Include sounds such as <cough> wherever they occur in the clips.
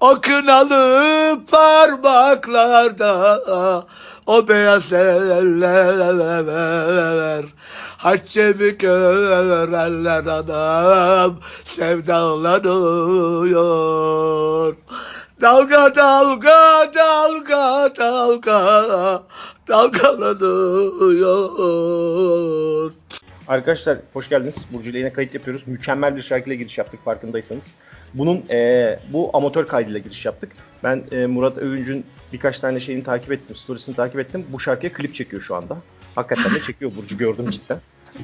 O kınalı parmaklarda o beyaz eller Haccemi görenler adam sevdalanıyor. Dalga dalga dalga dalga dalgalanıyor. Arkadaşlar hoş geldiniz. Burcu ile yine kayıt yapıyoruz. Mükemmel bir şarkıyla giriş yaptık farkındaysanız. Bunun e, bu amatör kaydıyla giriş yaptık. Ben e, Murat Övüncü'nün birkaç tane şeyini takip ettim. Storiesini takip ettim. Bu şarkıya klip çekiyor şu anda. Hakikaten de çekiyor Burcu gördüm cidden.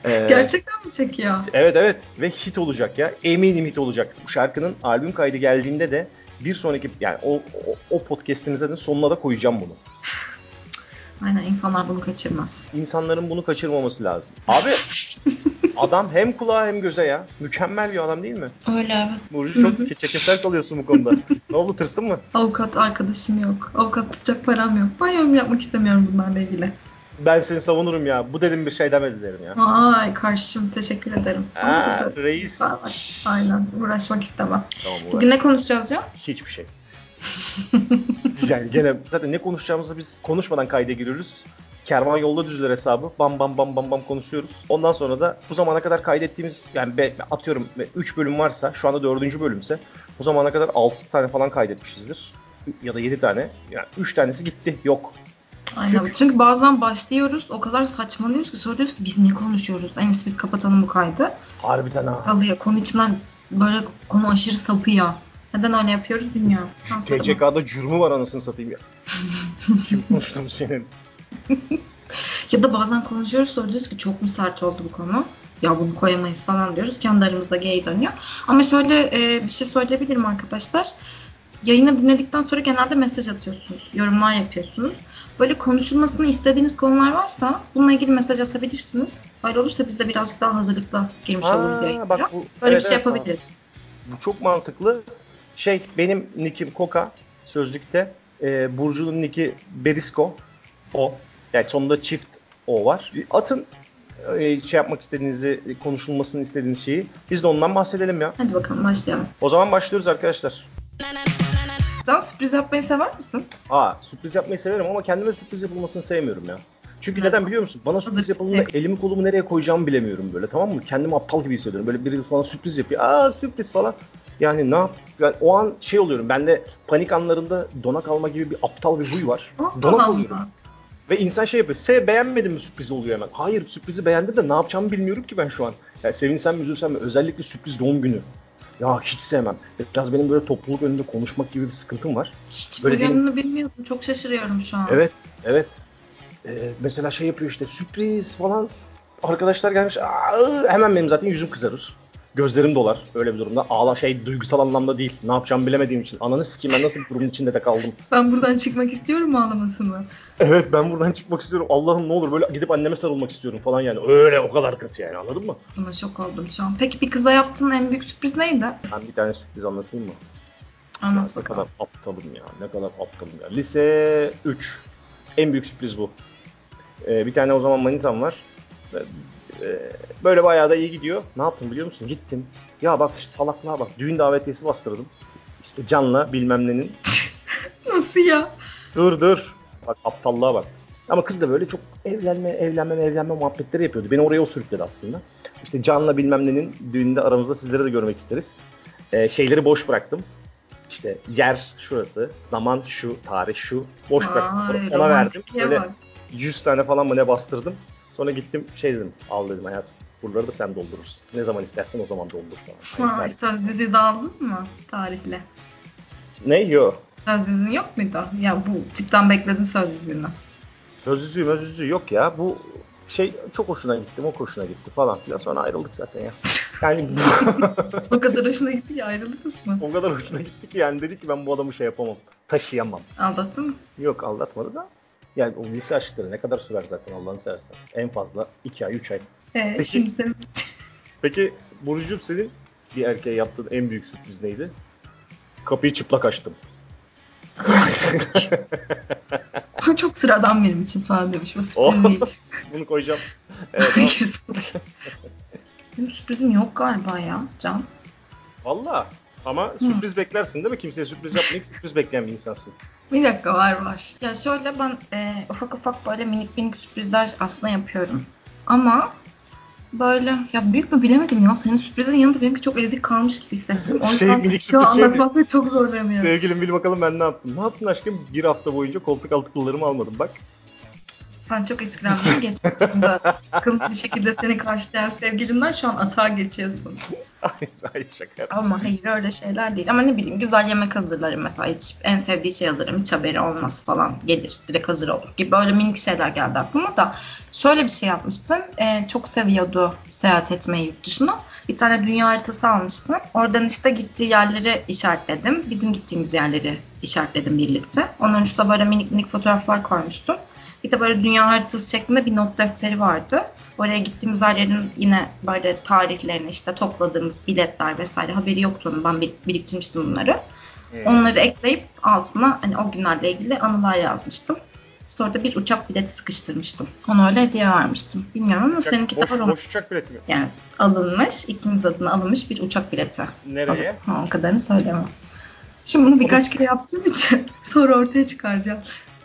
Ee, Gerçekten mi çekiyor? Evet evet ve hit olacak ya. Eminim hit olacak. Bu şarkının albüm kaydı geldiğinde de bir sonraki yani o, o, o podcast'imizde de sonuna da koyacağım bunu. Aynen insanlar bunu kaçırmaz. İnsanların bunu kaçırmaması lazım. Abi <laughs> adam hem kulağa hem göze ya. Mükemmel bir adam değil mi? Öyle evet. Burcu çok çekimsel kalıyorsun bu konuda. <laughs> ne oldu tırstın mı? Avukat arkadaşım yok. Avukat tutacak param yok. Ben yorum yapmak istemiyorum bunlarla ilgili. Ben seni savunurum ya. Bu dedim bir şey demedi derim ya. Ay karşım teşekkür ederim. Aa, reis. Aynen uğraşmak istemem. Tamam, uğraş. Bugün ne konuşacağız ya? Hiçbir şey. <laughs> yani gene zaten ne konuşacağımızı biz konuşmadan kayda giriyoruz. Kervan yolda düzler hesabı. Bam bam bam bam bam konuşuyoruz. Ondan sonra da bu zamana kadar kaydettiğimiz yani be, atıyorum 3 bölüm varsa şu anda 4. bölümse bu zamana kadar 6 tane falan kaydetmişizdir. Ya da 7 tane. Yani 3 tanesi gitti. Yok. Aynen. Çünkü, Çünkü bazen başlıyoruz o kadar saçmalıyoruz ki soruyoruz biz ne konuşuyoruz? En iyisi biz kapatalım bu kaydı. Harbiden ha. Kalıyor. Konu içinden böyle konu aşırı sapıyor. Neden öyle yapıyoruz bilmiyorum. Şu TCK'da cürmü var anasını satayım ya. <laughs> Kim konuştum senin? <laughs> ya da bazen konuşuyoruz sonra diyoruz ki çok mu sert oldu bu konu? Ya bunu koyamayız falan diyoruz. Kendi aramızda gay dönüyor. Ama şöyle e, bir şey söyleyebilirim arkadaşlar. Yayını dinledikten sonra genelde mesaj atıyorsunuz. Yorumlar yapıyorsunuz. Böyle konuşulmasını istediğiniz konular varsa bununla ilgili mesaj atabilirsiniz. Böyle olursa biz de birazcık daha hazırlıklı girmiş Aa, oluruz. Bak bu, Böyle evet, bir şey yapabiliriz. Bu çok mantıklı. Şey benim nickim Koka sözlükte. E, Burcu'nun nicki Berisko. O. Yani sonunda çift O var. Atın e, şey yapmak istediğinizi, konuşulmasını istediğiniz şeyi. Biz de ondan bahsedelim ya. Hadi bakalım başlayalım. O zaman başlıyoruz arkadaşlar. Sen sürpriz yapmayı sever misin? Aa sürpriz yapmayı severim ama kendime sürpriz yapılmasını sevmiyorum ya. Çünkü evet. neden biliyor musun? Bana sürpriz yapıldığında elimi kolumu nereye koyacağımı bilemiyorum böyle tamam mı? Kendimi aptal gibi hissediyorum. Böyle biri bana sürpriz yapıyor. Aa sürpriz falan. Yani ne yap? Yani o an şey oluyorum. Bende panik anlarında dona kalma gibi bir aptal bir huy var. dona kalıyorum. Ve insan şey yapıyor. Se beğenmedin mi sürpriz oluyor hemen. Hayır sürprizi beğendim de ne yapacağımı bilmiyorum ki ben şu an. Yani sevinsem mi üzülsem mi? Özellikle sürpriz doğum günü. Ya hiç sevmem. Biraz benim böyle topluluk önünde konuşmak gibi bir sıkıntım var. Hiç böyle bu yanını bilmiyordum. Çok şaşırıyorum şu an. Evet, evet. Ee, mesela şey yapıyor işte sürpriz falan. Arkadaşlar gelmiş. Aa, hemen benim zaten yüzüm kızarır. Gözlerim dolar öyle bir durumda. Ağla şey duygusal anlamda değil. Ne yapacağımı bilemediğim için. Ananı sikeyim ben nasıl bir durumun içinde de kaldım. Ben buradan çıkmak istiyorum ağlamasını? Evet ben buradan çıkmak istiyorum. Allah'ım ne olur böyle gidip anneme sarılmak istiyorum falan yani. Öyle o kadar kötü yani anladın mı? Buna şok oldum şu an. Peki bir kıza yaptığın en büyük sürpriz neydi? Ben bir tane sürpriz anlatayım mı? Anlat ya, bakalım. Ne kadar aptalım ya. Ne kadar aptalım ya. Lise 3. En büyük sürpriz bu. Ee, bir tane o zaman manitam var. Ee, böyle bayağı da iyi gidiyor. Ne yaptım biliyor musun? Gittim. Ya bak salaklığa bak. Düğün davetiyesi bastırdım. İşte canla bilmem nenin. <laughs> Nasıl ya? Dur dur. Bak aptallığa bak. Ama kız da böyle çok evlenme, evlenme, evlenme muhabbetleri yapıyordu. Beni oraya o sürükledi aslında. İşte Can'la bilmem nenin düğünde aramızda sizleri de görmek isteriz. Ee, şeyleri boş bıraktım. İşte yer şurası, zaman şu, tarih şu. Boş bıraktım. Ona verdim. Böyle 100 tane falan mı ne bastırdım. Sonra gittim şey dedim al dedim hayat buraları da sen doldurursun. Ne zaman istersen o zaman doldur falan. Ha, söz dizi de aldın mı tarihle? Ne? Yok. Söz dizin yok muydu? Ya bu tipten bekledim söz dizini. Söz dizi möz dizi yok ya. Bu şey çok hoşuna gitti, o hoşuna gitti falan filan. Sonra ayrıldık zaten ya. Yani <laughs> o kadar hoşuna gitti ki ayrıldınız mı? O kadar hoşuna gitti ki yani dedi ki ben bu adamı şey yapamam. Taşıyamam. Aldattın mı? Yok aldatmadı da yani o lise aşkları ne kadar sürer zaten Allah'ını seversen. En fazla 2 ay 3 ay. Evet, peki, şimdi sen... peki Burcu'cum senin bir erkeğe yaptığın en büyük sürpriz neydi? Kapıyı çıplak açtım. <laughs> Çok sıradan benim için falan demiş. Bu sürpriz oh, değil. <laughs> Bunu koyacağım. Evet, <laughs> benim sürprizim yok galiba ya Can. Valla. Ama sürpriz beklersin değil mi? Kimseye sürpriz yapmayıp sürpriz bekleyen bir insansın. Bir dakika var var. Ya şöyle ben e, ufak ufak böyle minik minik sürprizler aslında yapıyorum. Ama böyle ya büyük mü bilemedim ya. Senin sürprizin yanında benimki çok ezik kalmış gibi hissettim. O Şey, minik sürpriz şey anlatmakta çok zorlanıyorum. Sevgilim bil bakalım ben ne yaptım. Ne yaptın aşkım? Bir hafta boyunca koltuk altı kıllarımı almadım bak. Sen çok etkilendin <laughs> geçtiğinde. Sıkıntı bir şekilde seni karşılayan sevgilinden şu an atağa geçiyorsun. Hayır, hayır şaka. Ama hayır öyle şeyler değil. Ama ne bileyim güzel yemek hazırlarım mesela. Hiç en sevdiği şey hazırlarım. Hiç haberi olmaz falan. Gelir direkt hazır olur gibi böyle minik şeyler geldi aklıma da. Şöyle bir şey yapmıştım. Ee, çok seviyordu seyahat etmeyi yurt dışına. Bir tane dünya haritası almıştım. Oradan işte gittiği yerleri işaretledim. Bizim gittiğimiz yerleri işaretledim birlikte. Onun üstüne böyle minik minik fotoğraflar koymuştum. Bir de böyle dünya haritası şeklinde bir not defteri vardı. Oraya gittiğimiz yerlerin yine böyle tarihlerini işte topladığımız biletler vesaire haberi yoktu onun. Ben bir- biriktirmiştim bunları. Hmm. Onları ekleyip altına hani o günlerle ilgili anılar yazmıştım. Sonra da bir uçak bileti sıkıştırmıştım. Ona öyle hediye vermiştim. Bilmiyorum ama Uçak- seninki boş, daha romantik. boş uçak bileti mi? Yani alınmış, ikimiz adına alınmış bir uçak bileti. Nereye? Ha, o kadarını söyleyemem. Şimdi bunu birkaç kere yaptığım için <laughs> sonra ortaya çıkaracağım.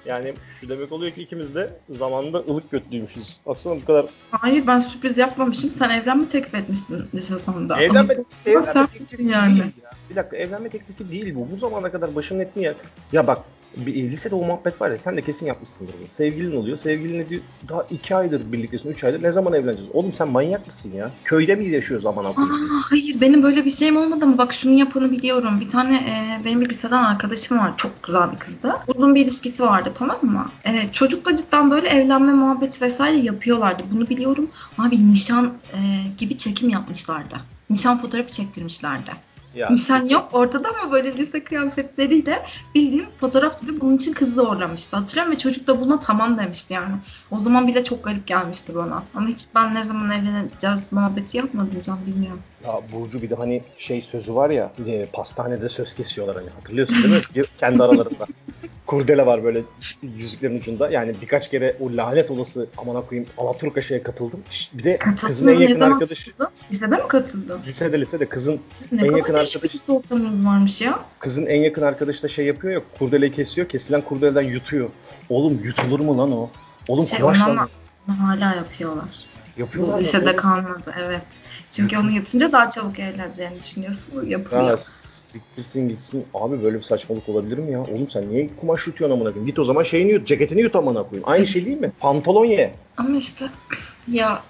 Yani şu demek oluyor ki ikimiz de zamanında ılık götlüymüşüz. Baksana bu kadar Hayır ben sürpriz yapmamışım. Sen evlenme teklif etmişsin lise sonunda. Evlenme, evlenme teklifi yani. değil ya. Bir dakika evlenme teklifi değil bu. Bu zamana kadar başımın etini yer. Ya bak bir, lisede o muhabbet var ya sen de kesin yapmışsındır bunu. Sevgilin oluyor. Sevgilinle diyor daha iki aydır birliktesin, üç aydır. Ne zaman evleneceğiz? Oğlum sen manyak mısın ya? Köyde mi yaşıyoruz zaman akıllı? hayır benim böyle bir şeyim olmadı ama bak şunu yapanı biliyorum. Bir tane e, benim bir liseden arkadaşım var. Çok güzel bir kızdı. Uzun bir ilişkisi vardı tamam mı? E, çocukla cidden böyle evlenme muhabbeti vesaire yapıyorlardı. Bunu biliyorum. Abi nişan e, gibi çekim yapmışlardı. Nişan fotoğrafı çektirmişlerdi. Ya, Nişan yok ortada ama böyle lise kıyafetleriyle bildiğin fotoğraf gibi bunun için kızı zorlamıştı. Hatırlıyorum ve çocuk da buna tamam demişti yani. O zaman bile çok garip gelmişti bana. Ama hiç ben ne zaman evleneceğiz muhabbeti yapmadım can bilmiyorum. Ya Burcu bir de hani şey sözü var ya e, pastanede söz kesiyorlar hani hatırlıyorsun değil mi? <laughs> Kendi aralarında. Kurdele var böyle yüzüklerin ucunda. Yani birkaç kere o lanet olası amına koyayım Alaturka şeye katıldım. Bir de kızın Katıldın en ne yakın zaman arkadaşı. katıldın? Lisede mi katıldın? Lisede lisede kızın Siz ne En kadar yakın değişik arkadaş- bir ortamınız varmış ya. kızın en yakın arkadaşı da şey yapıyor ya kurdeleyi kesiyor. Kesilen kurdeleden yutuyor. Oğlum yutulur mu lan o? Oğlum Şey, onu lan. hala yapıyorlar. Yapıyorlar lisede kalmadı evet. Çünkü onu yatınca daha çabuk evleneceğini düşünüyorsun. Bu yapılıyor. Ya siktirsin gitsin. Abi böyle bir saçmalık olabilir mi ya? Oğlum sen niye kumaş yutuyorsun amına koyayım? Git o zaman şeyini yut, ceketini yut amına koyayım. Aynı şey değil mi? Pantolon ye. Ama işte ya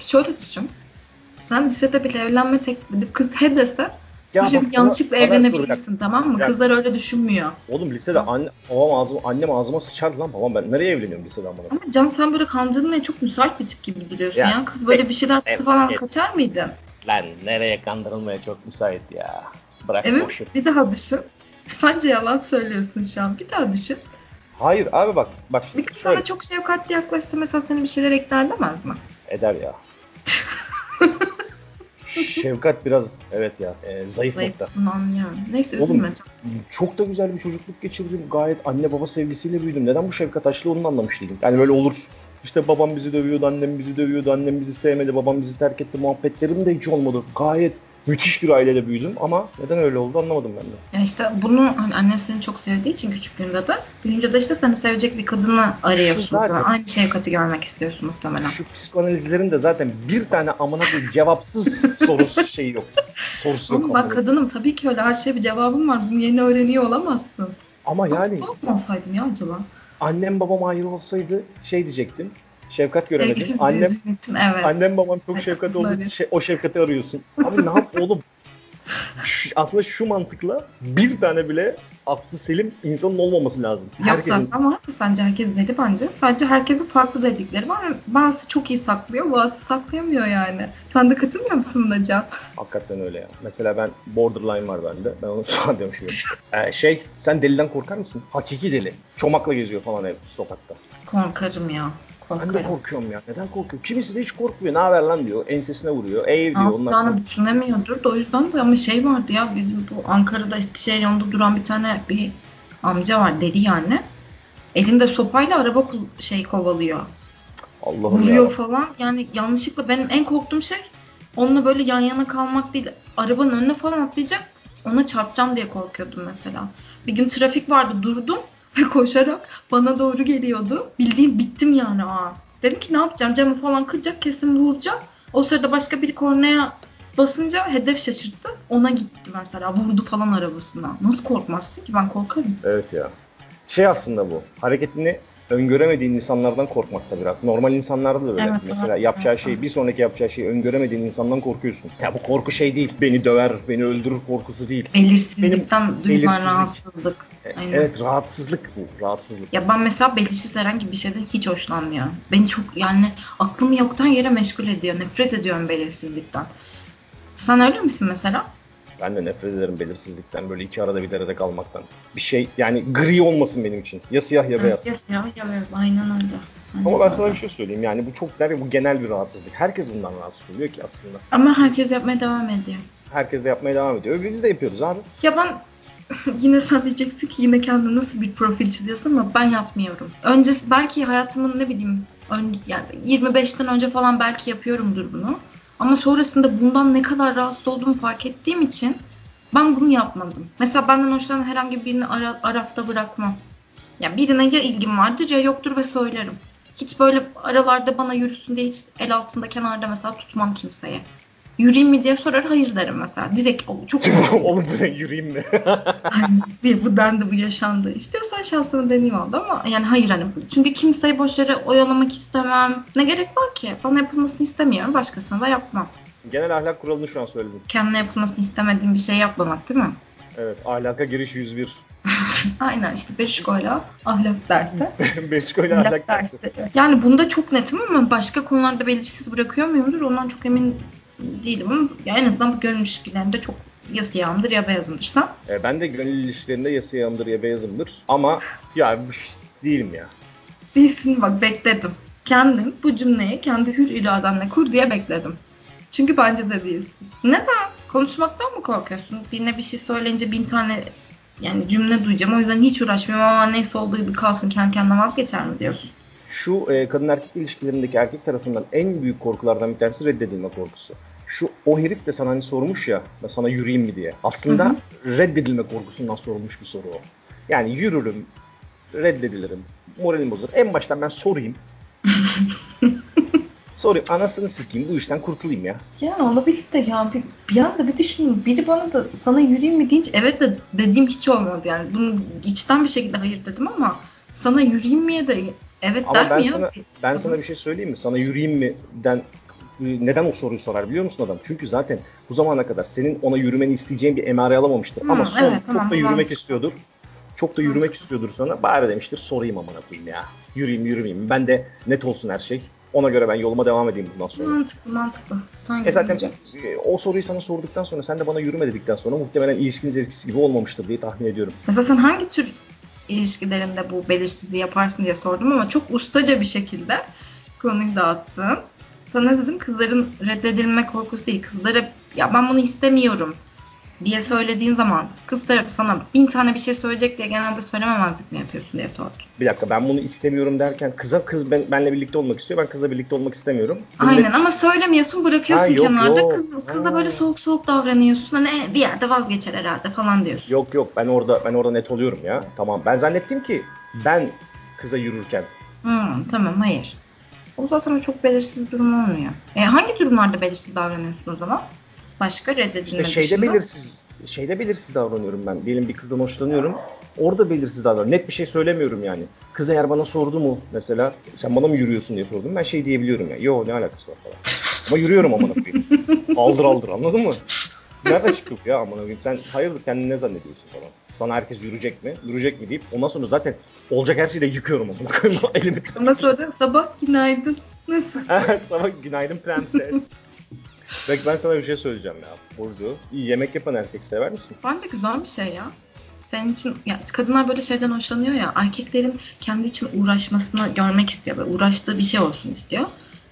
şöyle düşün. Sen lisede bile evlenme teklif edip kız he dese Ya hocam bak yanlışlıkla bir evlenebilirsin tamam mı? Ya- Kızlar öyle düşünmüyor. Oğlum lisede anne, babam ağzıma, annem ağzıma sıçardı lan babam ben nereye evleniyorum lisede amına? Ama Can sen böyle kancınla çok müsait bir tip gibi duruyorsun Ya, ya. Kız böyle bir şeyler evet, falan evet. kaçar mıydın? Lan nereye kandırılmaya çok müsait ya. Bırak Evet boş ver. bir daha düşün. <laughs> Bence yalan söylüyorsun şu an. Bir daha düşün. Hayır abi bak bak Bir şimdi kız şöyle sana çok şefkatli yaklaşsa mesela seni bir şeyler ekler demez mi? eder ya. <laughs> Şevkat biraz evet ya e, zayıf Zayıf nokta. anlıyorum. Neyse Oğlum, üzülme. Çok da güzel bir çocukluk geçirdim. Gayet anne baba sevgisiyle büyüdüm. Neden bu şefkat açlığı onu anlamış değilim. Yani böyle olur. İşte babam bizi dövüyordu, annem bizi dövüyordu, annem bizi sevmedi, babam bizi terk etti muhabbetlerim de hiç olmadı. Gayet müthiş bir ailede büyüdüm ama neden öyle oldu anlamadım ben de. Ya işte bunu hani annen seni çok sevdiği için küçüklüğünde de büyüyünce de işte seni sevecek bir kadını arıyorsun. Zaten- Aynı şefkati görmek istiyorsun muhtemelen. Şu psikanalizlerin de zaten bir tane amına koyayım cevapsız <laughs> sorusu şeyi yok. Sorusu yok. Ama amına. kadınım tabii ki öyle her şeye bir cevabım var. Bunu yeni öğreniyor olamazsın. Ama yani mu olsaydım ya acaba? annem babam ayrı olsaydı şey diyecektim. Şefkat göremedim. Sevgisiz Annem için evet. Annem babam çok Evet, şefkat olduğu için şey- o şefkati arıyorsun. Abi ne yap oğlum? Şu- aslında şu mantıkla bir tane bile aklı selim insanın olmaması lazım. Yok Herkesin. zaten var mı sence herkes deli bence. Sadece herkesin farklı delikleri var bazısı çok iyi saklıyor bazısı saklayamıyor yani. Sen de katılmıyor musun buna Can? Hakikaten öyle ya. Mesela ben borderline var bende. Ben onu <laughs> şu an demişim. Ee, şey sen deliden korkar mısın? Hakiki deli. Çomakla geziyor falan ev sokakta. Korkarım ya. Ben de korkuyorum ya. Neden korkuyor? Kimisi de hiç korkmuyor. Ne haber lan diyor. Ensesine vuruyor. Ev Ne diyor. Onlar yapacağını düşünemiyordur da o yüzden de ama şey vardı ya bizim bu Ankara'da Eskişehir yolunda duran bir tane bir amca var deli yani. Elinde sopayla araba şey kovalıyor. Allah'ım Vuruyor ya. falan. Yani yanlışlıkla benim en korktuğum şey onunla böyle yan yana kalmak değil. Arabanın önüne falan atlayacak. ona çarpacağım diye korkuyordum mesela. Bir gün trafik vardı durdum ve <laughs> koşarak bana doğru geliyordu. Bildiğim bittim yani aa. Dedim ki ne yapacağım camı falan kıracak kesin vuracağım. O sırada başka bir kornaya basınca hedef şaşırttı. Ona gitti mesela. Vurdu falan arabasına. Nasıl korkmazsın ki? Ben korkarım. Evet ya. Şey aslında bu. Hareketini öngöremediğin insanlardan korkmakta biraz. Normal insanlarda da öyle. Evet, Mesela evet, yapacağı evet. şeyi, bir sonraki yapacağı şeyi öngöremediğin insandan korkuyorsun. Ya bu korku şey değil. Beni döver, beni öldürür korkusu değil. Belirsizlikten duyulan rahatsızlık. E, Aynen. Evet, rahatsızlık bu. Rahatsızlık. Ya ben mesela belirsiz herhangi bir şeyden hiç hoşlanmıyorum. Beni çok yani aklımı yoktan yere meşgul ediyor. Nefret ediyorum belirsizlikten. Sen öyle misin mesela? Ben de nefret ederim belirsizlikten. Böyle iki arada bir derede kalmaktan. Bir şey yani gri olmasın benim için. Ya siyah ya beyaz. Ya siyah ya beyaz. Aynen öyle. Bence Ama ben sana bir şey söyleyeyim. Yani bu çok der ya, bu genel bir rahatsızlık. Herkes bundan rahatsız oluyor ki aslında. Ama herkes yapmaya devam ediyor. Herkes de yapmaya devam ediyor. Biz de yapıyoruz abi. Ya ben <laughs> yine sen diyeceksin ki yine kendine nasıl bir profil çiziyorsun ama ben yapmıyorum. Öncesi belki hayatımın ne bileyim ön, yani 25'ten önce falan belki yapıyorumdur bunu. Ama sonrasında bundan ne kadar rahatsız olduğumu fark ettiğim için ben bunu yapmadım. Mesela benden hoşlanan herhangi birini ara, arafta bırakmam. Ya birine ya ilgim vardır ya yoktur ve söylerim. Hiç böyle aralarda bana yürüsün diye hiç el altında kenarda mesela tutmam kimseye. Yürüyeyim mi diye sorar hayır derim mesela. Direkt çok <laughs> Oğlum bu ne yürüyeyim mi? <laughs> Aynen. Bir bu dendi bu yaşandı. İstiyorsan şansını deneyim oldu ama yani hayır hani çünkü kimseyi boş yere oyalamak istemem. Ne gerek var ki? Bana yapılmasını istemiyorum. Başkasına da yapmam. Genel ahlak kuralını şu an söyledim. Kendine yapılmasını istemediğim bir şey yapmamak değil mi? Evet ahlaka giriş 101. <laughs> Aynen işte Berişko'yla ahlak dersi. Beşikoyla ahlak dersi. Yani bunda çok netim ama başka konularda belirsiz bırakıyor muyumdur ondan çok emin değilim ama ya en azından bu gönül ilişkilerinde çok ya siyahımdır ya beyazımdır sen. E, ben de gönül ilişkilerinde ya siyahımdır ya beyazımdır. Ama <laughs> ya şey değilim ya. Değilsin bak bekledim. Kendim bu cümleyi kendi hür iradenle kur diye bekledim. Çünkü bence de değilsin. Neden? Konuşmaktan mı korkuyorsun? Birine bir şey söyleyince bin tane yani cümle duyacağım. O yüzden hiç uğraşmıyorum ama neyse olduğu gibi kalsın kendi kendine vazgeçer mi diyorsun? Şu e, kadın erkek ilişkilerindeki erkek tarafından en büyük korkulardan bir tanesi reddedilme korkusu. Şu o herif de sana hani sormuş ya sana yürüyeyim mi diye. Aslında Hı reddedilme korkusundan sorulmuş bir soru o. Yani yürürüm, reddedilirim, moralim bozulur. En baştan ben sorayım. <laughs> sorayım anasını sikeyim bu işten kurtulayım ya. Yani olabilir de ya bir, bir anda bir düşünün. Biri bana da sana yürüyeyim mi deyince evet de dediğim hiç olmadı yani. Bunu içten bir şekilde hayır dedim ama sana yürüyeyim miye de evet Ama der ben mi ya? sana ben sana bir şey söyleyeyim mi? Sana yürüyeyim mi den neden o soruyu sorar biliyor musun adam? Çünkü zaten bu zamana kadar senin ona yürümeni isteyeceğin bir emare alamamıştır. Hı, Ama son evet, tamam, çok da bu yürümek mantıklı. istiyordur. Çok da yürümek istiyordur sana. Bari demiştir sorayım amına koyayım ya. Yürüyeyim yürümeyeyim. Ben de net olsun her şey. Ona göre ben yoluma devam edeyim bundan sonra. Mantıklı mantıklı. Sen E zaten e, o soruyu sana sorduktan sonra sen de bana yürüme dedikten sonra muhtemelen ilişkiniz eskisi gibi olmamıştır diye tahmin ediyorum. Mesela sen hangi tür ilişkilerinde bu belirsizliği yaparsın diye sordum ama çok ustaca bir şekilde konuyu dağıttın. Sana dedim kızların reddedilme korkusu değil. Kızlara ya ben bunu istemiyorum diye söylediğin zaman kız tarafı sana bin tane bir şey söyleyecek diye genelde söylememezlik mi yapıyorsun diye sordum. Bir dakika ben bunu istemiyorum derken kıza kız ben, benle birlikte olmak istiyor. Ben kızla birlikte olmak istemiyorum. Aynen Millet- ama söylemiyorsun bırakıyorsun Ha, yok, kenarda. yok. Kız, kız da Ha. böyle soğuk soğuk davranıyorsun. Hani "E, bir yerde vazgeçer herhalde falan diyorsun. Yok yok ben orada ben orada net oluyorum ya. Tamam. Ben zannettim ki ben kıza yürürken Hmm, tamam hayır. O zaten çok belirsiz durum olmuyor. E, hangi durumlarda belirsiz davranıyorsun o zaman? Başka reddedilme işte şeyde dışında. belirsiz şeyde belirsiz davranıyorum ben. Diyelim bir kızdan hoşlanıyorum. Orada belirsiz davranıyorum. Net bir şey söylemiyorum yani. Kız eğer bana sordu mu mesela sen bana mı yürüyorsun diye sordum. Ben şey diyebiliyorum ya. Yo ne alakası var falan. Ama yürüyorum amına koyayım. <laughs> Aldır aldır anladın mı? Nereden çıkıyor ya amına koyayım? Sen hayırdır kendini ne zannediyorsun falan. Sana herkes yürüyecek mi? Yürüyecek mi deyip ondan sonra zaten olacak her şeyi de yıkıyorum koyayım. <laughs> Elimi Ondan sonra sabah günaydın. Nasıl? <laughs> Sabah günaydın prenses. <laughs> Bak ben sana bir şey söyleyeceğim ya. Burcu, iyi yemek yapan erkek sever misin? Bence güzel bir şey ya. Senin için ya kadınlar böyle şeyden hoşlanıyor ya. Erkeklerin kendi için uğraşmasını görmek istiyor. Böyle uğraştığı bir şey olsun istiyor.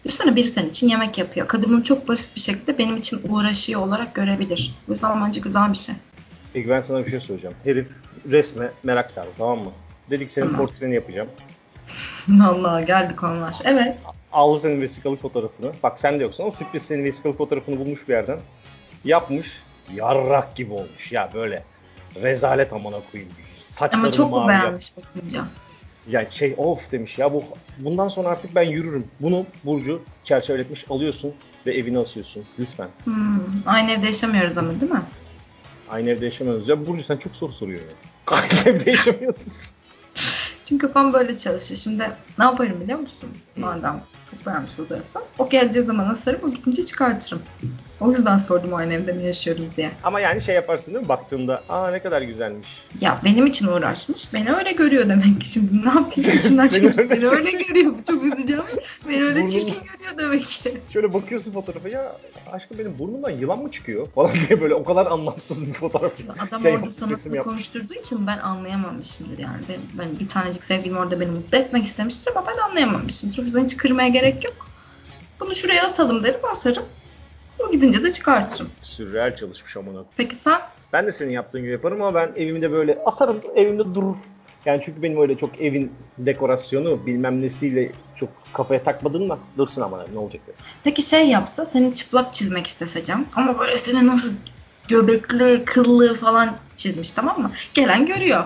Düşünsene biri senin için yemek yapıyor. Kadın bunu çok basit bir şekilde benim için uğraşıyor olarak görebilir. Bu yüzden bence güzel bir şey. Peki ben sana bir şey söyleyeceğim. Herif resme merak sardı tamam mı? Dedik senin portreni yapacağım. <laughs> Vallahi geldi konular. Evet. Aldı senin vesikalık fotoğrafını. Bak sen de yoksan o sürpriz senin vesikalık fotoğrafını bulmuş bir yerden. Yapmış. yarrak gibi olmuş ya böyle rezalet amına koyayım. Saçlarım Ama çok mu beğenmiş bakınca? Ya şey of demiş ya bu bundan sonra artık ben yürürüm. Bunu Burcu çerçeveletmiş alıyorsun ve evine asıyorsun lütfen. Hmm, aynı evde yaşamıyoruz ama değil mi? Aynı evde yaşamıyoruz. Ya Burcu sen çok soru soruyor ya. <laughs> Aynı evde yaşamıyoruz. Çünkü kafam böyle çalışıyor. Şimdi ne yaparım biliyor musun? Madem çok beğenmiş fotoğrafı. O geleceği zaman asarım, o gidince çıkartırım. O yüzden sordum aynı evde mi yaşıyoruz diye. Ama yani şey yaparsın değil mi? Baktığında aa ne kadar güzelmiş. Ya benim için uğraşmış. Beni öyle görüyor demek ki şimdi. Ne yapayım <laughs> içinden çocuk öyle- beni öyle görüyor. Bu çok üzücü beni öyle Burnum- çirkin görüyor demek ki. Şöyle bakıyorsun fotoğrafa ya aşkım benim burnumdan yılan mı çıkıyor falan diye böyle o kadar anlamsız bir fotoğraf. Adam Şey orada yap- sana resim yap. konuşturduğu için ben anlayamamışımdır yani. Ben, ben bir tanecik sevgilim orada beni mutlu etmek istemiştir ama ben anlayamamışımdır. O yüzden hiç kırmaya gerek yok. Bunu şuraya asalım derim asarım. O gidince de çıkartırım. Sürreal çalışmış amına. Peki sen? Ben de senin yaptığın gibi yaparım ama ben evimde böyle asarım evimde durur. Yani çünkü benim öyle çok evin dekorasyonu bilmem nesiyle çok kafaya takmadığımda dursun ama ne olacak dedim. Peki şey yapsa seni çıplak çizmek isteseceğim. Ama böyle seni nasıl göbekli, kıllı falan çizmiş tamam mı? Gelen görüyor.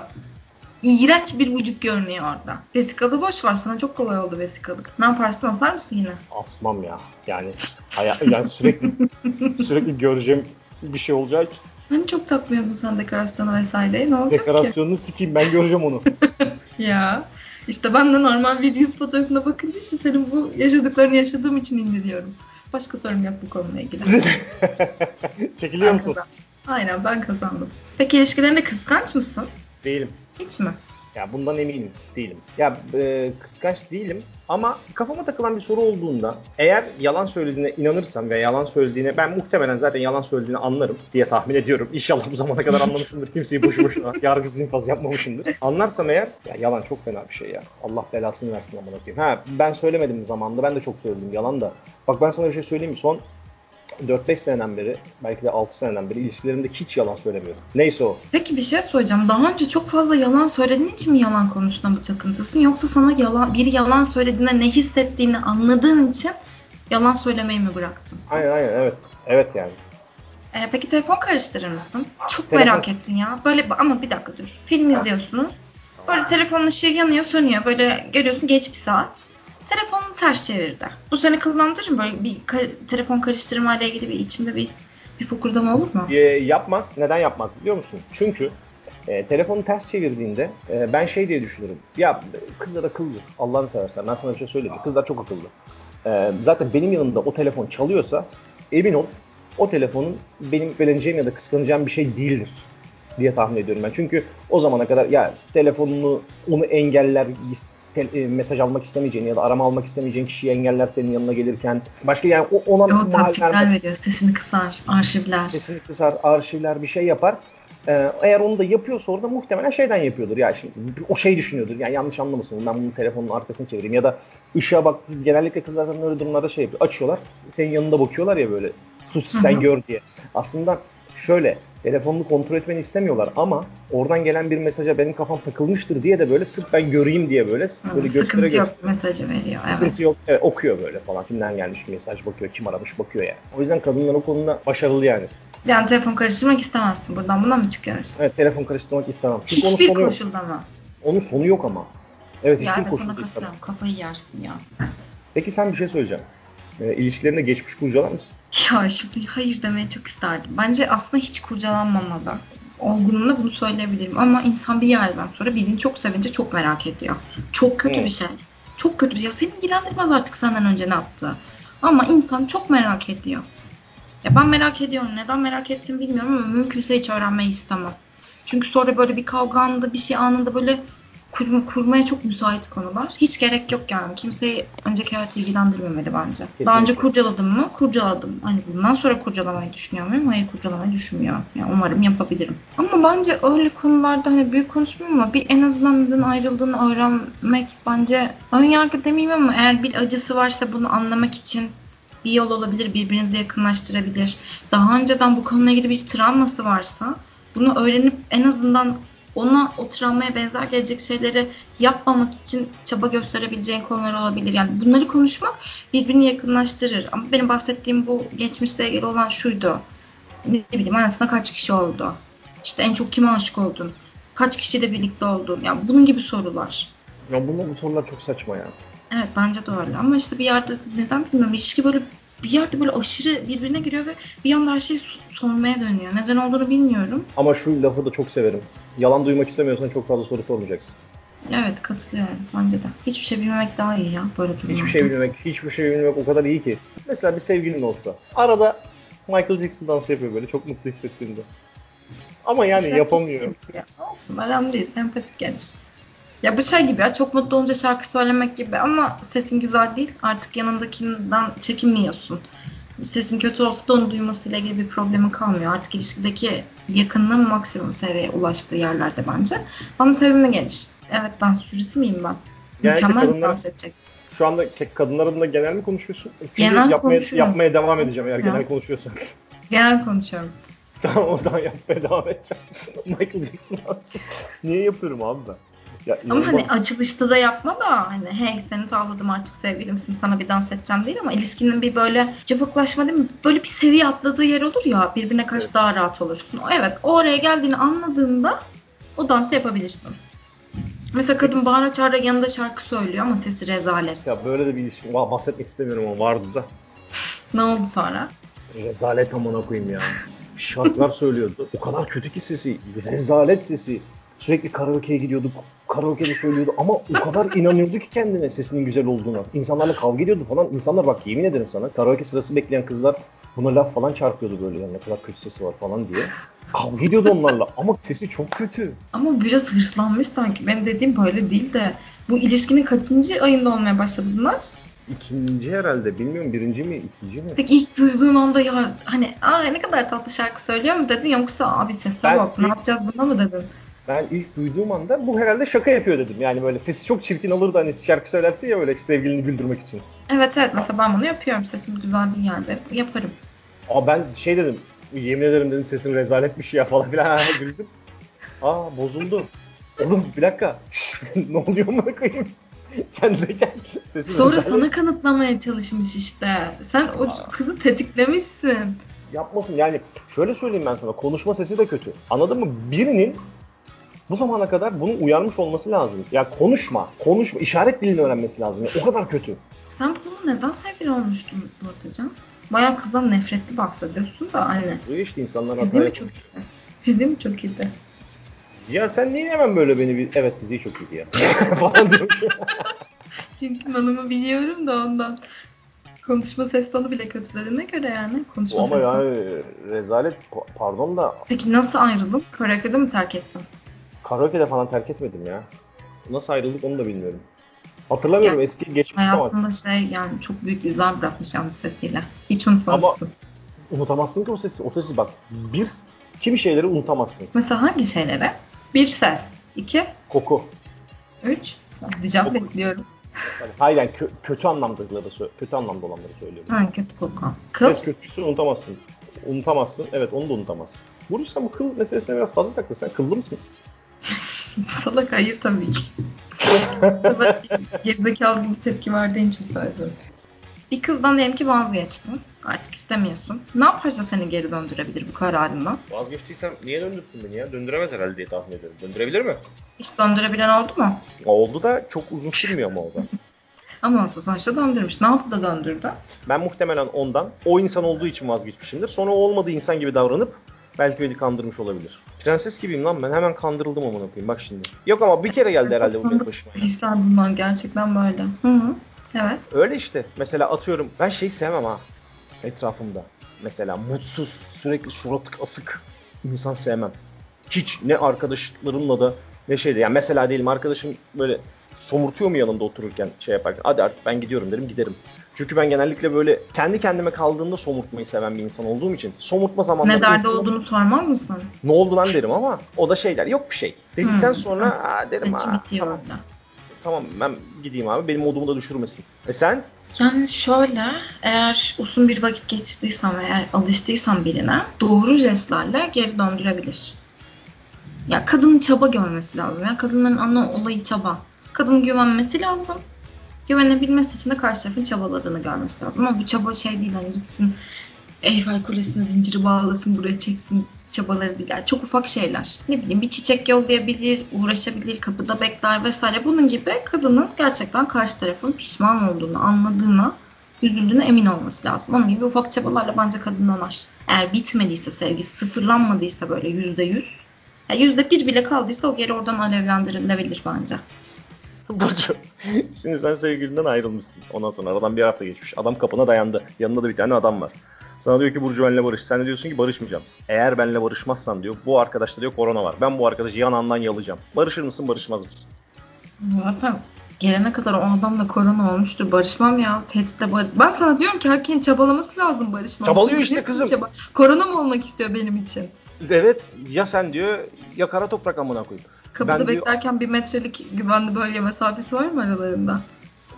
İğrenç bir vücut görünüyor orada. Vesikalı boş var. Sana çok kolay oldu vesikalık. Ne yaparsın? Asar mısın yine? Asmam ya. Yani haya- yani sürekli <laughs> sürekli göreceğim bir şey olacak. Hani çok takmıyordun sen dekorasyonu vesaire. Ne olacak ki? Dekorasyonunu sikeyim ben göreceğim onu. <laughs> Ya işte ben de normal bir yüz fotoğrafına bakınca işte senin bu yaşadıklarını yaşadığım için indiriyorum. Başka sorum yok bu konuyla ilgili. <laughs> Çekiliyor Ben musun? kazandım. Aynen ben kazandım. Peki ilişkilerinde kıskanç mısın? Değilim. Hiç mi? Ya bundan eminim. Değilim. Ya e, kıskanç değilim ama kafama takılan bir soru olduğunda eğer yalan söylediğine inanırsam ve yalan söylediğine ben muhtemelen zaten yalan söylediğini anlarım diye tahmin ediyorum. İnşallah bu zamana kadar anlamışımdır. Kimseyi boşu boşuna <laughs> yargısız infaz yapmamışımdır. Anlarsam eğer ya yalan çok fena bir şey ya. Allah belasını versin amına koyayım. Ha ben söylemedim zamanında. Ben de çok söyledim yalan da. Bak ben sana bir şey söyleyeyim mi? Son 4-5 seneden beri belki de 6 seneden beri ilişkilerimde hiç yalan söylemiyorum. Neyse o. Peki bir şey soracağım. Daha önce çok fazla yalan söylediğin için mi yalan konusunda bu takıntısın? Yoksa sana yalan, biri yalan söylediğinde ne hissettiğini anladığın için yalan söylemeyi mi bıraktın? Aynen aynen evet. Evet yani. Ee, peki telefon karıştırır mısın? Çok Telefon- merak ettin ya. Böyle ama bir dakika dur. Film izliyorsunuz. Böyle telefonun ışığı yanıyor, sönüyor. Böyle görüyorsun geç bir saat. Telefonunu ters çevirdi. Bu seni kıllandırır mı? Böyle bir ka- telefon karıştırma ile ilgili bir içinde bir bir fokurdama olur mu? E, yapmaz. Neden yapmaz biliyor musun? Çünkü e, telefonu ters çevirdiğinde e, ben şey diye düşünürüm. Ya kızlar akıllı. Allah'ını seversen ben sana bir şey söyleyeyim. Kızlar çok akıllı. E, zaten benim yanımda o telefon çalıyorsa emin ol o telefonun benim beğeneceğim ya da kıskanacağım bir şey değildir diye tahmin ediyorum ben. Çünkü o zamana kadar ya telefonunu onu engeller te- e, mesaj almak istemeyeceğin ya da arama almak istemeyeceğin kişiyi engeller senin yanına gelirken başka yani o- ona O mahal taktikler vermez veriyor. Sesini kısar, arşivler. sesini kısar, arşivler bir şey yapar. Ee, eğer onu da yapıyorsa orada muhtemelen şeyden yapıyordur. Ya şimdi o şey düşünüyordur. Yani yanlış anlamasın. Ben bunun telefonun arkasını çevireyim. Ya da ışığa bak. Genellikle kızlar zaten öyle durumlarda şey yapıyor. Açıyorlar. Senin yanında bakıyorlar ya böyle. Sus sen hı. gör diye. Aslında şöyle telefonunu kontrol etmeni istemiyorlar ama oradan gelen bir mesaja benim kafam takılmıştır diye de böyle sırf ben göreyim diye böyle Hı, böyle göstere Sıkıntı göstere yok mesajı veriyor. Evet. Sıkıntı yok. Evet, okuyor böyle falan. Kimden gelmiş mesaj bakıyor. Kim aramış bakıyor yani. O yüzden kadınlar o konuda başarılı yani. Yani telefon karıştırmak istemezsin. Buradan buna mı çıkıyoruz? Evet telefon karıştırmak istemem. Çünkü onun Hiçbir sonu yok. koşulda mı? Onun sonu yok ama. Evet Ya hiçbir evet koşulda istemem. Kafayı yersin ya. Peki sen bir şey söyleyeceğim. E, ilişkilerinde geçmiş kurcalar mısın? Ya şimdi hayır demeye çok isterdim. Bence aslında hiç kurcalanmamalı. Olgunluğumla bunu söyleyebilirim. Ama insan bir yerden sonra birini çok sevince çok merak ediyor. Çok kötü Evet. bir şey. Çok kötü bir şey. Ya seni ilgilendirmez artık senden önce ne yaptı. Ama insan çok merak ediyor. Ya ben merak ediyorum. Neden merak ettiğimi bilmiyorum ama mümkünse hiç öğrenmeyi istemem. Çünkü sonra böyle bir kavga anında bir şey anında böyle kurma, kurmaya çok müsait konular. Hiç gerek yok yani. Kimseyi önceki hayatı ilgilendirmemeli bence. Daha önce Kesinlikle. kurcaladım mı? Kurcaladım. Hani bundan sonra kurcalamayı düşünüyor muyum? Hayır kurcalamayı düşünmüyorum. Yani umarım yapabilirim. Ama bence öyle konularda hani büyük konuşmayayım ama bir en azından neden ayrıldığını öğrenmek bence ön yargı demeyeyim ama eğer bir acısı varsa bunu anlamak için bir yol olabilir, birbirinizi yakınlaştırabilir. Daha önceden bu konuyla ilgili bir travması varsa bunu öğrenip en azından ona o travmaya benzer gelecek şeyleri yapmamak için çaba gösterebileceğin konular olabilir. Yani bunları konuşmak birbirini yakınlaştırır. Ama benim bahsettiğim bu geçmişle ilgili olan şuydu. Ne bileyim hayatında kaç kişi oldu? İşte en çok kime aşık oldun? Kaç kişiyle birlikte oldun? Yani bunun gibi sorular. Ya bunlar bu sorular çok saçma ya. Evet bence de öyle ama işte bir yerde neden bilmiyorum ilişki böyle bir yerde böyle aşırı birbirine giriyor ve bir anda her şey sormaya dönüyor. Neden olduğunu bilmiyorum. Ama şu lafı da çok severim. Yalan duymak istemiyorsan çok fazla soru sormayacaksın. Evet katılıyorum bence de. Hiçbir şey bilmemek daha iyi ya böyle durumlarda. Hiçbir şey bilmemek, hiçbir şey bilmemek o kadar iyi ki. Mesela bir sevgilin olsa. Arada Michael Jackson dansı yapıyor böyle çok mutlu hissettiğinde. Ama yani Sen- yapamıyor. Ya, olsun değil sempatik genç. Ya bu şey gibi ya çok mutlu olunca şarkı söylemek gibi ama sesin güzel değil artık yanındakinden çekinmiyorsun. Sesin kötü olsa da onu duymasıyla ilgili bir problemin kalmıyor. Artık ilişkideki yakınlığın maksimum seviyeye ulaştığı yerlerde bence. Bana sevimli gelir. Evet dans jürisi miyim ben? Mükemmel kadınların- dans edecek. Şu anda ke- kadınlar adına genel mi konuşuyorsun? Çünkü Genel yapmaya, yapmaya devam edeceğim eğer Ya. genel konuşuyorsan. <laughs> Genel konuşuyorum. tamam o zaman yapmaya devam edeceğim. <laughs> Michael Jackson. Niye yapıyorum abi ben? Ya, Ama inanılmaz- hani açılışta da yapma da hani hey seni tavladım artık sevgilimsin sana bir dans edeceğim değil ama ilişkinin bir böyle cıvıklaşma değil mi? Böyle bir seviye atladığı yer olur ya birbirine karşı Evet. daha rahat olursun. Evet o oraya geldiğini anladığında o dansı yapabilirsin. Mesela kadın bağıra çağıra yanında şarkı söylüyor ama sesi rezalet. Ya böyle de bir ilişki. Bahsetmek istemiyorum ama vardı da. Ne oldu sonra? Rezalet amına koyayım ya. Şarkılar söylüyordu. O kadar kötü ki sesi. Rezalet sesi. Sürekli karaoke'ye gidiyorduk. Karaoke'de söylüyordu ama o kadar inanıyordu ki kendine sesinin güzel olduğuna. İnsanlarla kavga ediyordu falan. İnsanlar bak yemin ederim sana karaoke sırası bekleyen kızlar buna laf falan çarpıyordu böyle yani ne kadar kötü sesi var falan diye. Kavga ediyordu onlarla ama sesi çok kötü. Ama biraz hırslanmış sanki. Benim dediğim böyle değil de bu ilişkinin kaçıncı ayında olmaya başladı bunlar? İkinci herhalde bilmiyorum birinci mi ikinci mi? Peki ilk duyduğun anda ya hani aa ne kadar tatlı şarkı söylüyor mu dedin yoksa abi sese Ben bak ne yapacağız bunda mı dedin? Ben ilk duyduğum anda bu herhalde şaka yapıyor dedim. Yani böyle sesi çok çirkin olur da hani şarkı söylersin ya böyle sevgilini güldürmek için. Evet evet mesela ben bunu yapıyorum sesim güzel değil yani yaparım. Aa ben şey dedim. Yemin ederim dedim sesin rezaletmiş ya falan filan <laughs> güldüm. Aa bozuldu. Oğlum bir dakika. <laughs> ne oluyor bana koyayım? <laughs> Kendine gel. Sesin Sonra rezalet. sana kanıtlamaya çalışmış işte. Sen o Aa. kızı tetiklemişsin. Yapmasın yani şöyle söyleyeyim ben sana konuşma sesi de kötü. Anladın mı? Birinin bu zamana kadar bunu uyarmış olması lazım. Ya konuşma, konuşma, işaret dilini öğrenmesi lazım. Ya, o kadar kötü. Sen bunu neden sevgili olmuştun Can? Bayağı kızdan nefretli bahsediyorsun da anne. Böyle işte insanlar Fiziği mi çok iyiydi? Fiziği mi çok iyiydi? Ya sen niye hemen böyle beni bir evet fiziği çok iyiydi ya <laughs> falan diyormuş. <laughs> Çünkü manımı biliyorum da ondan. Konuşma ses tonu bile kötü dediğine göre yani. Konuşma Ama ses tonu. yani rezalet pa- pardon da Peki nasıl ayrıldın? Karaoke'de mi terk ettin? Karaoke'de falan terk etmedim ya. Nasıl ayrıldık onu da bilmiyorum. Hatırlamıyorum Gerçi eski geçmiş zaman. Hayatında şey yani çok büyük izler bırakmış yalnız sesiyle. Hiç unutmamışsın. Unutamazsın ki o sesi. O sesi bak bir kimi şeyleri unutamazsın. Mesela hangi şeylere? Bir ses. iki, Koku. üç. Diyeceğim Koku. bekliyorum. Yani, hayır yani kö- kötü anlamdaları sö- kötü anlamda olanları söylüyorum. Ha, kötü koku. Kıl. Ses kötüyse unutamazsın. Unutamazsın. Evet onu da unutamazsın. Burcu sen bu kıl meselesine biraz fazla taktın. Sen kıllı mısın? <laughs> Salak hayır tabii ki. Gerizekalı bir tepki verdiğin için söyledim. Bir kızdan diyelim ki vazgeçtin. Artık istemiyorsun. Ne yaparsa seni geri döndürebilir bu kararından. Vazgeçtiysem niye döndürsün beni ya? Döndüremez herhalde diye tahmin ediyorum. Döndürebilir mi? Hiç döndürebilen oldu mu? Oldu da çok uzun sürmüyor mu o da? <laughs> Ama nasıl sonuçta döndürmüş. Ne yaptı da döndürdü? Ben muhtemelen ondan o insan olduğu için vazgeçmişimdir. Sonra o olmadığı insan gibi davranıp belki beni kandırmış olabilir. Prenses gibiyim lan ben hemen kandırıldım amına koyayım bak şimdi. Yok ama bir kere geldi herhalde bu benim başıma. Hisler bunlar gerçekten böyle. Hı hı. Evet. Öyle işte. Mesela atıyorum ben şey sevmem ha etrafımda. Mesela mutsuz, sürekli suratı asık insan sevmem. Hiç ne arkadaşlarımla da ne şeyde. Yani mesela diyelim arkadaşım böyle somurtuyor mu yanında otururken şey yaparken. Hadi artık ben gidiyorum derim giderim. Çünkü ben genellikle böyle kendi kendime kaldığımda somurtmayı seven bir insan olduğum için somurtma zamanları Ne derdi insanın- olduğunu sormaz mısın? ne oldu lan derim ama o da şey der yok bir şey. Dedikten Hmm. sonra Aa, derim İçim "Aa, tamam, orada. tamam ben gideyim abi benim modumu da düşürmesin. E sen? Yani şöyle, eğer uzun bir vakit geçirdiysem eğer alıştıysam birine doğru jestlerle geri döndürebilir. Ya kadının çaba görmesi lazım. Ya kadınların ana olayı çaba. Kadının güvenmesi lazım. Güvenebilmesi için de karşı tarafın çabaladığını görmesi lazım. Ama bu çaba şey değil hani gitsin Eyfel Kulesi'ne zinciri bağlasın, buraya çeksin çabaları değil. Yani çok ufak şeyler. Ne bileyim bir çiçek yollayabilir, uğraşabilir, kapıda bekler vesaire. Bunun gibi kadının gerçekten karşı tarafın pişman olduğunu, anladığına, üzüldüğüne emin olması lazım. Onun gibi ufak çabalarla bence kadın döner. Eğer bitmediyse sevgisi, sıfırlanmadıysa böyle yüzde yüz, yüzde bir bile kaldıysa o geri oradan alevlendirilebilir bence. <laughs> Burcu, şimdi sen sevgilinden ayrılmışsın. Ondan sonra aradan bir hafta geçmiş. Adam kapına dayandı. Yanında da bir tane adam var. Sana diyor ki Burcu benimle barış. Sen de diyorsun ki barışmayacağım. Eğer benimle barışmazsan diyor bu arkadaşta diyor korona var. Ben bu arkadaşı yanağından yalayacağım. Barışır mısın barışmaz mısın? Zaten gelene kadar o adamla korona olmuştur. Barışmam ya. Tehditle bar- Ben sana diyorum ki erkeğin çabalaması lazım barışmam. Çabalıyor işte kızım. çaba- Korona mı olmak istiyor benim için? Evet ya sen diyor ya kara toprak amına koyayım. Kapıda Ben beklerken bir metrelik güvenli bölge mesafesi var mı aralarında?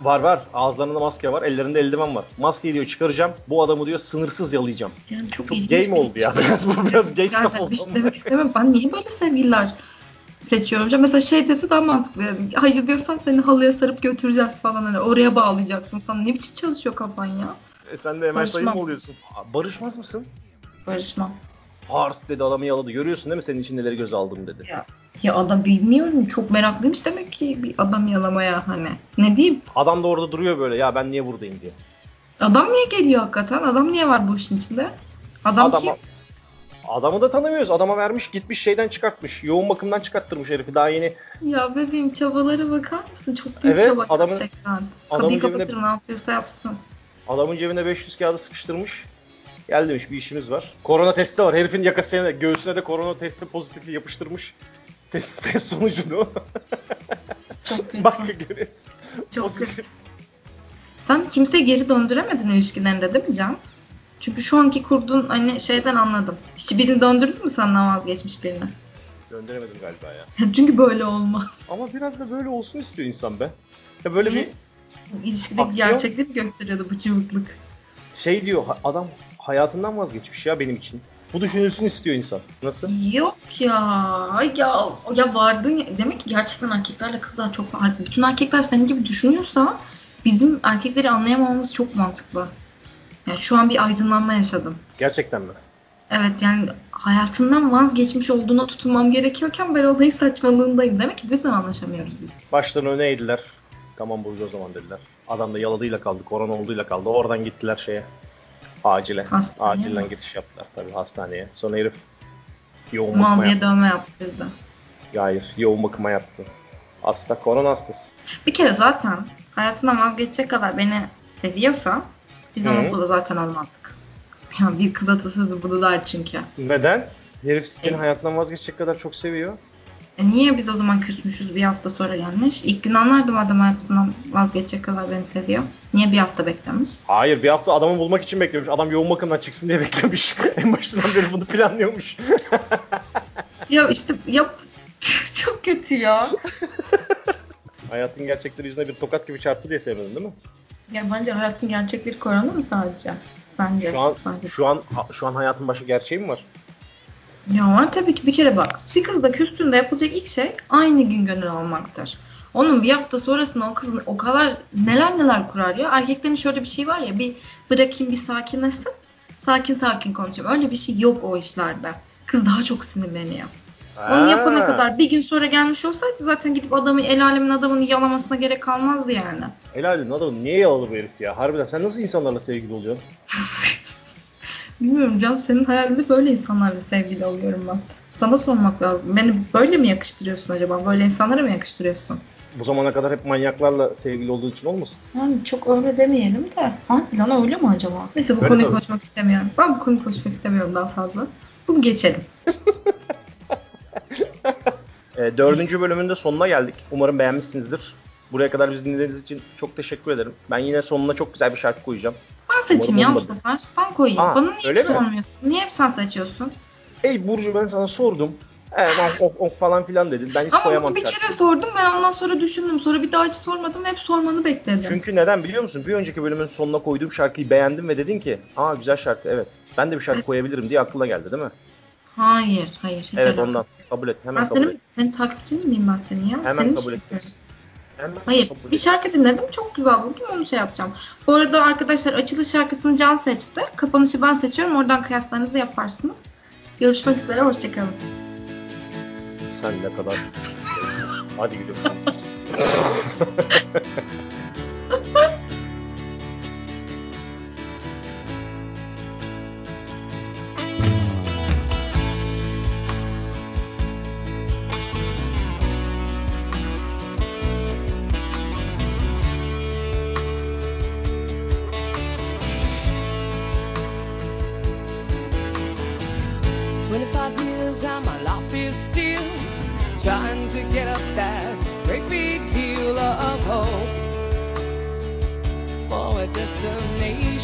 Var var. Ağızlarında maske var. Ellerinde eldiven var. Maskeyi diyor çıkaracağım. Bu adamı diyor sınırsız yalayacağım. Yani çok, Çok mi oldu ya? Biraz <laughs> bu biraz gay Yani stuff oldu. bir şey demek istemem. Ben niye böyle sevgililer seçiyorum? Mesela şey dese daha mantıklı. Yani, Hayır diyorsan seni halıya sarıp götüreceğiz falan. Hani oraya bağlayacaksın. Sana ne biçim çalışıyor kafan ya? E sen de Emel Sayın mı oluyorsun? Barışmaz mısın? Barışmam. Hars dedi adamı yaladı. Görüyorsun değil mi senin için neleri göze aldım dedi. Ya, ya adam bilmiyorum. Çok meraklıymış demek ki bir adam yalamaya hani. Ne diyeyim? Adam da orada duruyor böyle ya ben niye buradayım diye. Adam niye geliyor hakikaten? Adam niye var bu işin içinde? Adam Adama, kim? adamı da tanımıyoruz. Adama vermiş gitmiş şeyden çıkartmış. Yoğun bakımdan çıkarttırmış herifi. Daha yeni Ya bebeğim çabalara bakar mısın? Çok büyük Evet, çaba adamın- gerçekten. adamın Kadıyı cebine- kapatır ne yapıyorsa yapsın. adamın cebine 500 kağıdı sıkıştırmış. Gel demiş bir işimiz var. Korona testi var. Herifin yakasına göğsüne de korona testi pozitifliği yapıştırmış. Test, test sonucunu. Çok <laughs> kötü. Bak görüyorsun. Çok Pozitif. kötü. Sen kimseyi geri döndüremedin ilişkilerinde değil mi Can? Çünkü şu anki kurduğun hani şeyden anladım. Hiçbirini döndürdün mü senden vazgeçmiş birini? Gönderemedim galiba ya. <laughs> Çünkü böyle olmaz. Ama biraz da böyle olsun istiyor insan be. Ya böyle bir Ne? İlişkideki gerçekliği mi gösteriyordu bu cıvıklık? şey diyor adam hayatından vazgeçmiş ya benim için. Bu düşünülsün istiyor insan. Nasıl? Yok ya. Ya ya vardın ya. Demek ki gerçekten erkeklerle kızlar çok farklı. Bütün erkekler senin gibi düşünüyorsa bizim erkekleri anlayamamamız çok mantıklı. Yani şu an bir aydınlanma yaşadım. Gerçekten mi? Evet yani hayatından vazgeçmiş olduğuna tutunmam gerekiyorken ben olayın saçmalığındayım. Demek ki bu yüzden anlaşamıyoruz biz. Başlarına öne eğdiler. Tamam Burcu o zaman dediler. Adam da yaladığıyla kaldı, korona olduğuyla kaldı. Oradan gittiler şeye. Acile. Hastaneye Acilen mi? giriş yaptılar tabii hastaneye. Sonra herif yoğun bakıma yaptı. dövme yaptırdı. Hayır, yoğun bakıma yaptı. Hasta, korona hastası. Bir kere zaten hayatından vazgeçecek kadar beni seviyorsa biz Hı. onun okulda zaten olmazdık. <laughs> Yani bir kız atasözü bunu der çünkü. Neden? Herif seni E- hayatından vazgeçecek kadar çok seviyor. E niye biz o zaman küsmüşüz bir hafta sonra gelmiş? İlk gün anlardım adam hayatından vazgeçecek kadar beni seviyor. Niye bir hafta beklemiş? Hayır bir hafta adamı bulmak için beklemiş. Adam yoğun bakımdan çıksın diye beklemiş. <laughs> en başından beri bunu planlıyormuş. <laughs> Ya işte yap <laughs> çok kötü ya. Hayatın gerçekleri yüzüne bir tokat gibi çarptı diye sevmedin değil mi? Ya bence hayatın gerçekleri korona mı sadece? Sence? Şu an Bence. şu an şu an hayatın başka gerçeği mi var? Ya var tabii ki bir kere bak. Bir kızla küstüğünde yapılacak ilk şey aynı gün gönül almaktır. Onun bir hafta sonrasında o kızın o kadar neler neler kurar ya. Erkeklerin şöyle bir şey var ya bir bırakayım bir sakinleşsin. Sakin sakin konuşayım. Öyle bir şey yok o işlerde. Kız daha çok sinirleniyor. Onu yapana Ha. kadar bir gün sonra gelmiş olsaydı zaten gidip adamı el alemin adamını yalamasına gerek kalmazdı yani. Helal edin adamı niye yaladı bu herif ya? Harbiden sen nasıl insanlarla sevgili oluyorsun? <laughs> Bilmiyorum Can senin hayalinde böyle insanlarla sevgili oluyorum ben. Sana sormak lazım. Beni böyle mi yakıştırıyorsun acaba? Böyle insanlara mı yakıştırıyorsun? Bu zamana kadar hep manyaklarla sevgili olduğu için olmasın? Yani çok öyle demeyelim de. Hangi lan öyle mi acaba? Neyse bu Öyle konuyu tabii. konuşmak istemiyorum. Ben bu konuyu konuşmak istemiyorum daha fazla. Bunu geçelim. <laughs> E, dördüncü bölümün de sonuna geldik. Umarım beğenmişsinizdir. Buraya kadar bizi dinlediğiniz için çok teşekkür ederim. Ben yine sonuna çok güzel bir şarkı koyacağım. Ben seçeyim ya bu sefer. Ben koyayım. Aa, Bana niye sormuyorsun? Niye hep sen seçiyorsun? Ey Burcu ben sana sordum. Evet ok, ok, ok falan filan dedin. Ben hiç Ama koyamam bir şarkıyı. kere sordum. Ben ondan sonra düşündüm. Sonra bir daha hiç sormadım. Hep sormanı bekledim. Çünkü neden biliyor musun? Bir önceki bölümün sonuna koyduğum şarkıyı beğendim ve dedin ki aa güzel şarkı evet. Ben de bir şarkı koyabilirim diye aklına geldi değil mi? Hayır, hayır. Hiç evet alakası ondan. Kabul et. Hemen Ben kabul senin, et. senin takipçin miyim ben senin ya? Hemen senin kabul için et. yapıyorum. Hayır. Bir şarkı dinledim. Çok güzel buldu. Onu şey yapacağım. Bu arada arkadaşlar açılış şarkısını Can seçti. Kapanışı ben seçiyorum. Oradan kıyaslarınızı yaparsınız. Görüşmek üzere. Hoşçakalın. Sen ne kadar... <laughs> Hadi gidiyorsun. <laughs>